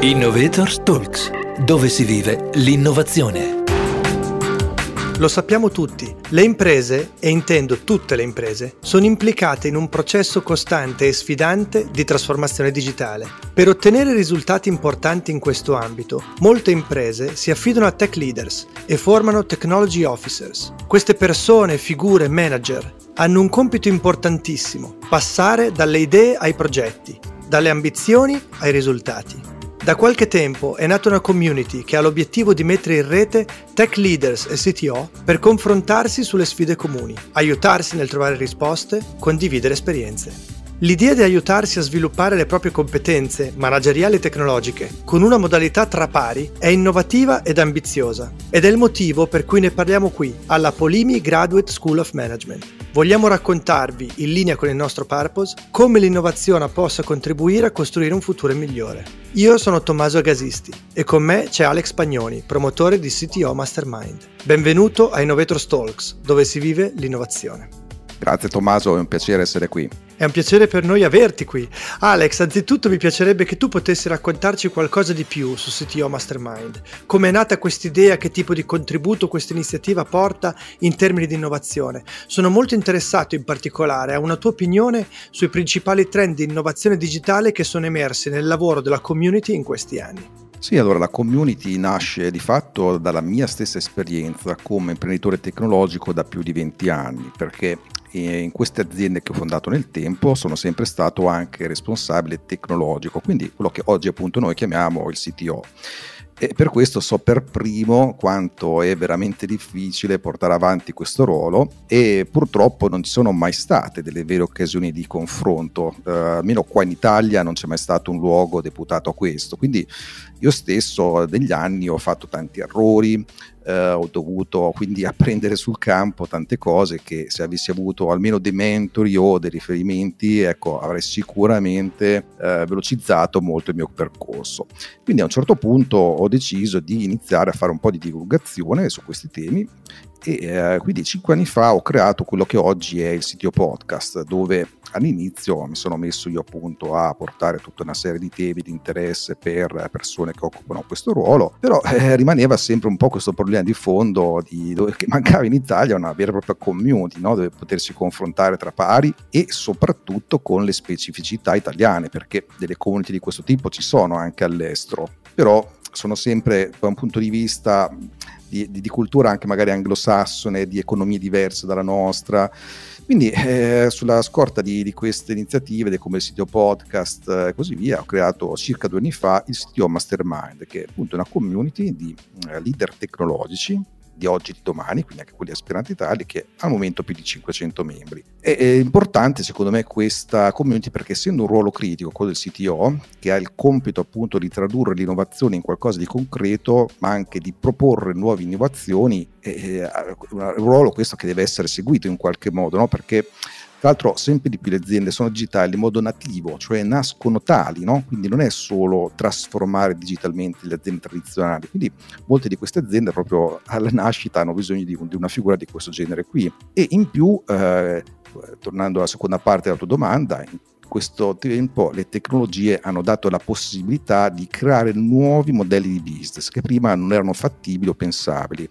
Innovators Talks, dove si vive l'innovazione. Lo sappiamo tutti, le imprese, e intendo tutte le imprese, sono implicate in un processo costante e sfidante di trasformazione digitale. Per ottenere risultati importanti in questo ambito, molte imprese si affidano a tech leaders e formano technology officers. Queste persone, figure, manager, hanno un compito importantissimo, passare dalle idee ai progetti, dalle ambizioni ai risultati. Da qualche tempo è nata una community che ha l'obiettivo di mettere in rete tech leaders e CTO per confrontarsi sulle sfide comuni, aiutarsi nel trovare risposte, condividere esperienze. L'idea di aiutarsi a sviluppare le proprie competenze manageriali e tecnologiche con una modalità tra pari è innovativa ed ambiziosa ed è il motivo per cui ne parliamo qui alla Polimi Graduate School of Management. Vogliamo raccontarvi, in linea con il nostro purpose, come l'innovazione possa contribuire a costruire un futuro migliore. Io sono Tommaso Agasisti e con me c'è Alex Pagnoni, promotore di CTO Mastermind. Benvenuto a Innovator Talks, dove si vive l'innovazione. Grazie Tommaso, è un piacere essere qui. È un piacere per noi averti qui. Alex, anzitutto mi piacerebbe che tu potessi raccontarci qualcosa di più su CTO Mastermind. Come è nata questa idea, che tipo di contributo questa iniziativa porta in termini di innovazione. Sono molto interessato in particolare a una tua opinione sui principali trend di innovazione digitale che sono emersi nel lavoro della community in questi anni. Sì, allora la community nasce di fatto dalla mia stessa esperienza come imprenditore tecnologico da più di 20 anni, perché in queste aziende che ho fondato nel tempo sono sempre stato anche responsabile tecnologico, quindi quello che oggi appunto noi chiamiamo il CTO. E per questo so per primo quanto è veramente difficile portare avanti questo ruolo e purtroppo non ci sono mai state delle vere occasioni di confronto, eh, almeno qua in Italia non c'è mai stato un luogo deputato a questo, quindi io stesso negli anni ho fatto tanti errori, eh, ho dovuto quindi apprendere sul campo tante cose che se avessi avuto almeno dei mentori o dei riferimenti, ecco, avrei sicuramente eh, velocizzato molto il mio percorso. Quindi a un certo punto ho deciso di iniziare a fare un po' di divulgazione su questi temi e eh, quindi cinque anni fa ho creato quello che oggi è il sito podcast dove all'inizio mi sono messo io appunto a portare tutta una serie di temi di interesse per persone che occupano questo ruolo però eh, rimaneva sempre un po' questo problema di fondo di dove, che mancava in Italia una vera e propria community no? dove potersi confrontare tra pari e soprattutto con le specificità italiane perché delle community di questo tipo ci sono anche all'estero però sono sempre da un punto di vista di, di, di cultura anche magari anglosassone, di economie diverse dalla nostra. Quindi eh, sulla scorta di, di, queste iniziative, come il sito podcast e così via, ho creato circa due anni fa il sito Mastermind, che è appunto una community di eh, leader tecnologici di oggi e di domani, quindi anche quelli aspiranti tali, che al momento più di 500 membri. E, è importante secondo me questa community perché essendo un ruolo critico, quello del CTO, che ha il compito appunto di tradurre l'innovazione in qualcosa di concreto, ma anche di proporre nuove innovazioni, è un ruolo questo che deve essere seguito in qualche modo, no? perché tra l'altro sempre di più le aziende sono digitali in modo nativo, cioè nascono tali, no? quindi non è solo trasformare digitalmente le aziende tradizionali, quindi molte di queste aziende proprio alla nascita hanno bisogno di, di una figura di questo genere qui. E in più, eh, tornando alla seconda parte della tua domanda, in questo tempo le tecnologie hanno dato la possibilità di creare nuovi modelli di business che prima non erano fattibili o pensabili.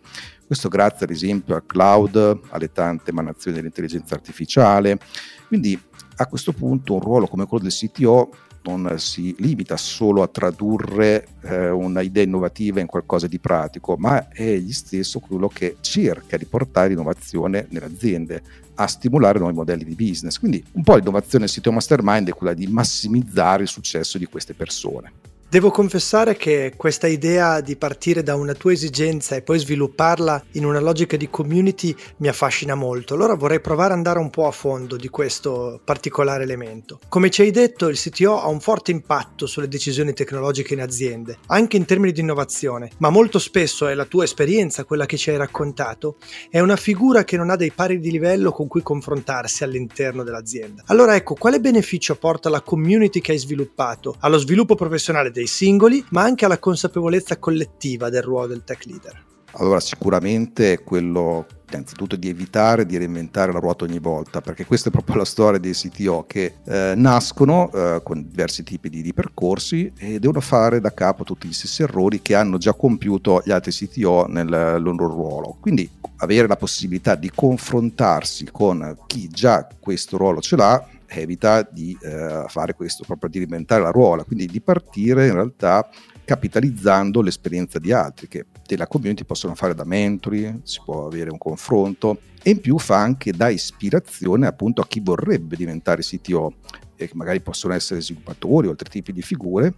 Questo grazie ad esempio al cloud, alle tante emanazioni dell'intelligenza artificiale. Quindi a questo punto un ruolo come quello del CTO non si limita solo a tradurre eh, una idea innovativa in qualcosa di pratico, ma è egli stesso quello che cerca di portare innovazione nelle aziende, a stimolare nuovi modelli di business. Quindi un po' l'innovazione del sito Mastermind è quella di massimizzare il successo di queste persone. Devo confessare che questa idea di partire da una tua esigenza e poi svilupparla in una logica di community mi affascina molto. Allora vorrei provare ad andare un po' a fondo di questo particolare elemento. Come ci hai detto, il CTO ha un forte impatto sulle decisioni tecnologiche in aziende, anche in termini di innovazione, ma molto spesso è la tua esperienza, quella che ci hai raccontato, è una figura che non ha dei pari di livello con cui confrontarsi all'interno dell'azienda. Allora ecco, quale beneficio porta la community che hai sviluppato allo sviluppo professionale dei singoli, ma anche alla consapevolezza collettiva del ruolo del tech leader. Allora sicuramente quello innanzitutto di evitare di reinventare la ruota ogni volta, perché questa è proprio la storia dei CTO che eh, nascono eh, con diversi tipi di, di, percorsi e devono fare da capo tutti gli stessi errori che hanno già compiuto gli altri CTO nel loro ruolo. Quindi avere la possibilità di confrontarsi con chi già questo ruolo ce l'ha evita di eh, fare questo, proprio di reinventare la ruola, quindi di partire in realtà capitalizzando l'esperienza di altri che della community possono fare da mentori, si può avere un confronto e in più fa anche da ispirazione appunto a chi vorrebbe diventare CTO e che magari possono essere sviluppatori o altri tipi di figure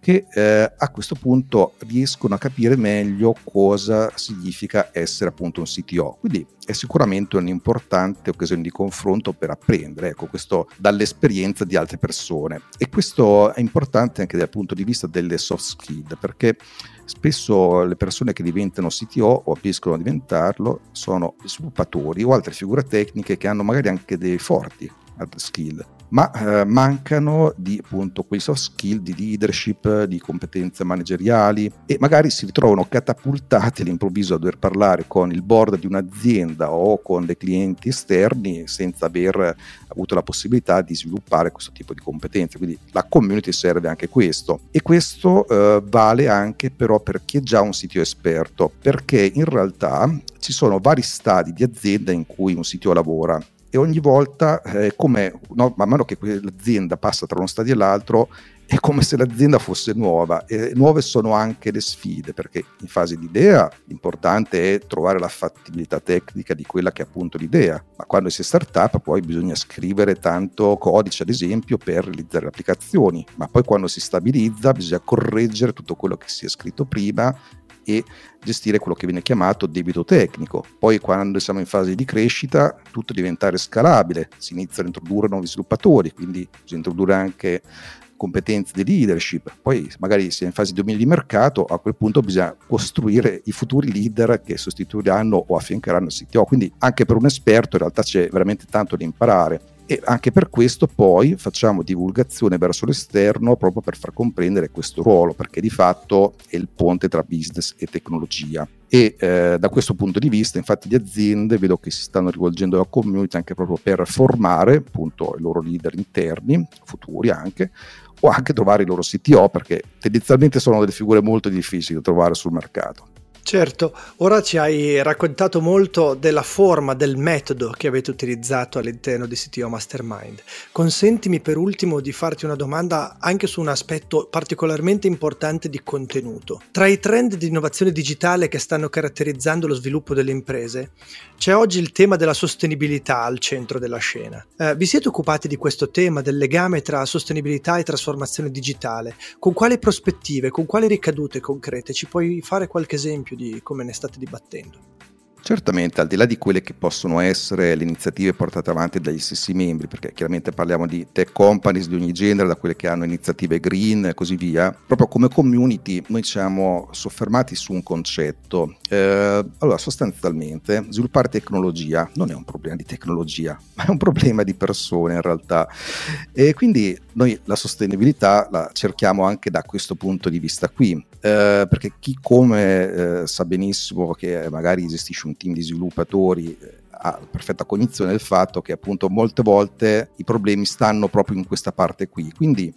che eh, a questo punto riescono a capire meglio cosa significa essere appunto un CTO. Quindi è sicuramente un'importante occasione di confronto per apprendere, ecco, questo dall'esperienza di altre persone. E questo è importante anche dal punto di vista delle soft skill, perché spesso le persone che diventano CTO o riescono a diventarlo sono sviluppatori o altre figure tecniche che hanno magari anche dei forti hard skill ma eh, mancano di appunto quei soft skill di leadership, di competenze manageriali e magari si ritrovano catapultati all'improvviso a dover parlare con il board di un'azienda o con dei clienti esterni senza aver avuto la possibilità di sviluppare questo tipo di competenze. Quindi la community serve anche questo e questo eh, vale anche però per chi è già un sito esperto perché in realtà ci sono vari stadi di azienda in cui un sito lavora e ogni volta eh, come no, man mano che l'azienda passa tra uno stadio e l'altro è come se l'azienda fosse nuova. E nuove sono anche le sfide perché in fase di idea l'importante è trovare la fattibilità tecnica di quella che è appunto l'idea. Ma quando si è startup poi bisogna scrivere tanto codice ad esempio per realizzare le applicazioni. Ma poi quando si stabilizza bisogna correggere tutto quello che si è scritto prima e gestire quello che viene chiamato debito tecnico. Poi quando siamo in fase di crescita tutto diventare scalabile, si iniziano a introdurre nuovi sviluppatori, quindi bisogna introdurre anche competenze di leadership, poi magari si è in fase di dominio di mercato, a quel punto bisogna costruire i futuri leader che sostituiranno o affiancheranno il CTO, quindi anche per un esperto in realtà c'è veramente tanto da imparare e anche per questo poi facciamo divulgazione verso l'esterno proprio per far comprendere questo ruolo perché di fatto è il ponte tra business e tecnologia. E eh, da questo punto di vista infatti le aziende vedo che si stanno rivolgendo alla community anche proprio per formare appunto i loro leader interni futuri anche o anche trovare i loro CTO perché tendenzialmente sono delle figure molto difficili da trovare sul mercato Certo, ora ci hai raccontato molto della forma, del metodo che avete utilizzato all'interno di CTO Mastermind. Consentimi per ultimo di farti una domanda anche su un aspetto particolarmente importante di contenuto. Tra i trend di innovazione digitale che stanno caratterizzando lo sviluppo delle imprese, c'è oggi il tema della sostenibilità al centro della scena. Eh, vi siete occupati di questo tema, del legame tra sostenibilità e trasformazione digitale? Con quali prospettive, con quali ricadute concrete? Ci puoi fare qualche esempio? Di come ne state dibattendo. Certamente, al di là di quelle che possono essere le iniziative portate avanti dagli stessi membri, perché chiaramente parliamo di tech companies di ogni genere, da quelle che hanno iniziative green e così via, proprio come community noi siamo soffermati su un concetto. Eh, allora, sostanzialmente, sviluppare tecnologia non è un problema di tecnologia, ma è un problema di persone in realtà. E quindi noi la sostenibilità la cerchiamo anche da questo punto di vista qui, eh, perché chi come eh, sa benissimo che magari gestisce un team di sviluppatori eh, ha perfetta cognizione del fatto che appunto molte volte i problemi stanno proprio in questa parte qui. Quindi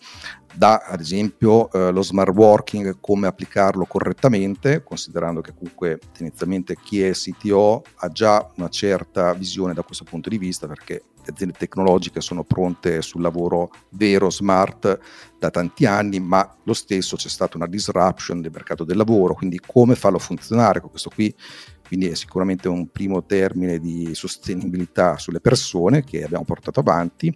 da ad esempio eh, lo smart working, come applicarlo correttamente, considerando che comunque tendenzialmente chi è CTO ha già una certa visione da questo punto di vista perché le aziende tecnologiche sono pronte sul lavoro vero, smart da tanti anni, ma lo stesso c'è stata una disruption del mercato del lavoro, quindi come farlo funzionare con questo qui quindi è sicuramente un primo termine di sostenibilità sulle persone che abbiamo portato avanti,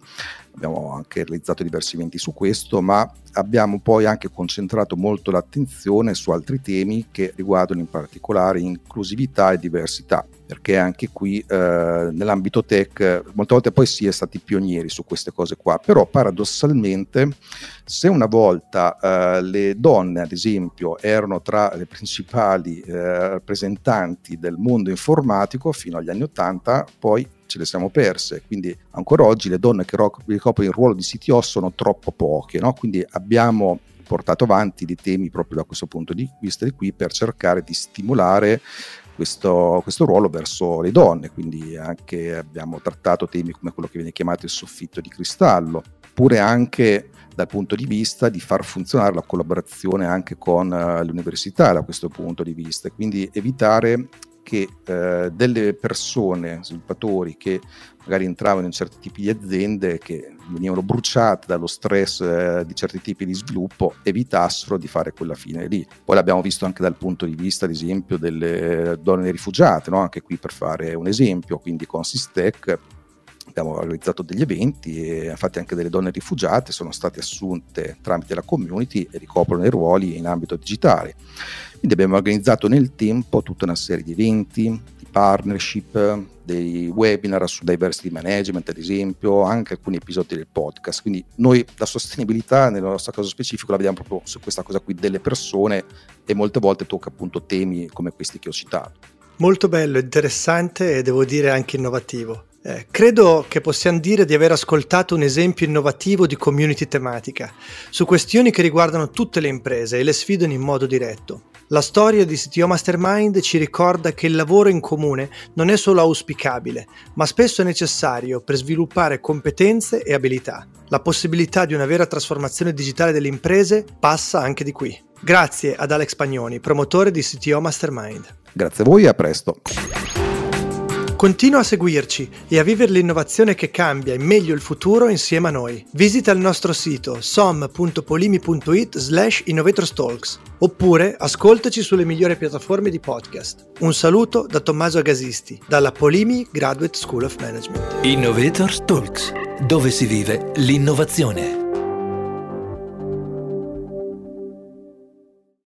abbiamo anche realizzato diversi eventi su questo, ma abbiamo poi anche concentrato molto l'attenzione su altri temi che riguardano in particolare inclusività e diversità, perché anche qui eh, nell'ambito tech molte volte poi si è stati pionieri su queste cose qua, però paradossalmente se una volta eh, le donne ad esempio erano tra le principali eh, rappresentanti del mondo informatico fino agli anni 80, poi ce le siamo perse, quindi ancora oggi le donne che ricoprono il ruolo di CTO sono troppo poche, no? quindi abbiamo portato avanti dei temi proprio da questo punto di vista di qui per cercare di stimolare questo, questo, ruolo verso le donne, quindi anche abbiamo trattato temi come quello che viene chiamato il soffitto di cristallo, oppure anche dal punto di vista di far funzionare la collaborazione anche con uh, l'università da questo punto di vista, quindi evitare che eh, delle persone, sviluppatori che magari entravano in certi tipi di aziende che venivano bruciate dallo stress eh, di certi tipi di sviluppo, evitassero di fare quella fine lì. Poi l'abbiamo visto anche dal punto di vista, ad esempio, delle donne rifugiate, no? anche qui per fare un esempio, quindi con Sistec abbiamo realizzato degli eventi e infatti anche delle donne rifugiate sono state assunte tramite la community e ricoprono i ruoli in ambito digitale. Quindi abbiamo organizzato nel tempo tutta una serie di eventi, di partnership, dei webinar su diversity management ad esempio, anche alcuni episodi del podcast. Quindi noi la sostenibilità nel nostro caso specifico la vediamo proprio su questa cosa qui delle persone e molte volte tocca appunto temi come questi che ho citato. Molto bello, interessante e devo dire anche innovativo. Eh, credo che possiamo dire di aver ascoltato un esempio innovativo di community tematica, su questioni che riguardano tutte le imprese e le sfidano in modo diretto. La storia di CTO Mastermind ci ricorda che il lavoro in comune non è solo auspicabile, ma spesso è necessario per sviluppare competenze e abilità. La possibilità di una vera trasformazione digitale delle imprese passa anche di qui. Grazie ad Alex Pagnoni, promotore di CTO Mastermind. Grazie a voi e a presto. Continua a seguirci e a vivere l'innovazione che cambia in meglio il futuro insieme a noi. Visita il nostro sito som.polimi.it slash innovatorstalks oppure ascoltaci sulle migliori piattaforme di podcast. Un saluto da Tommaso Agasisti, dalla Polimi Graduate School of Management. Innovators Talks, dove si vive l'innovazione.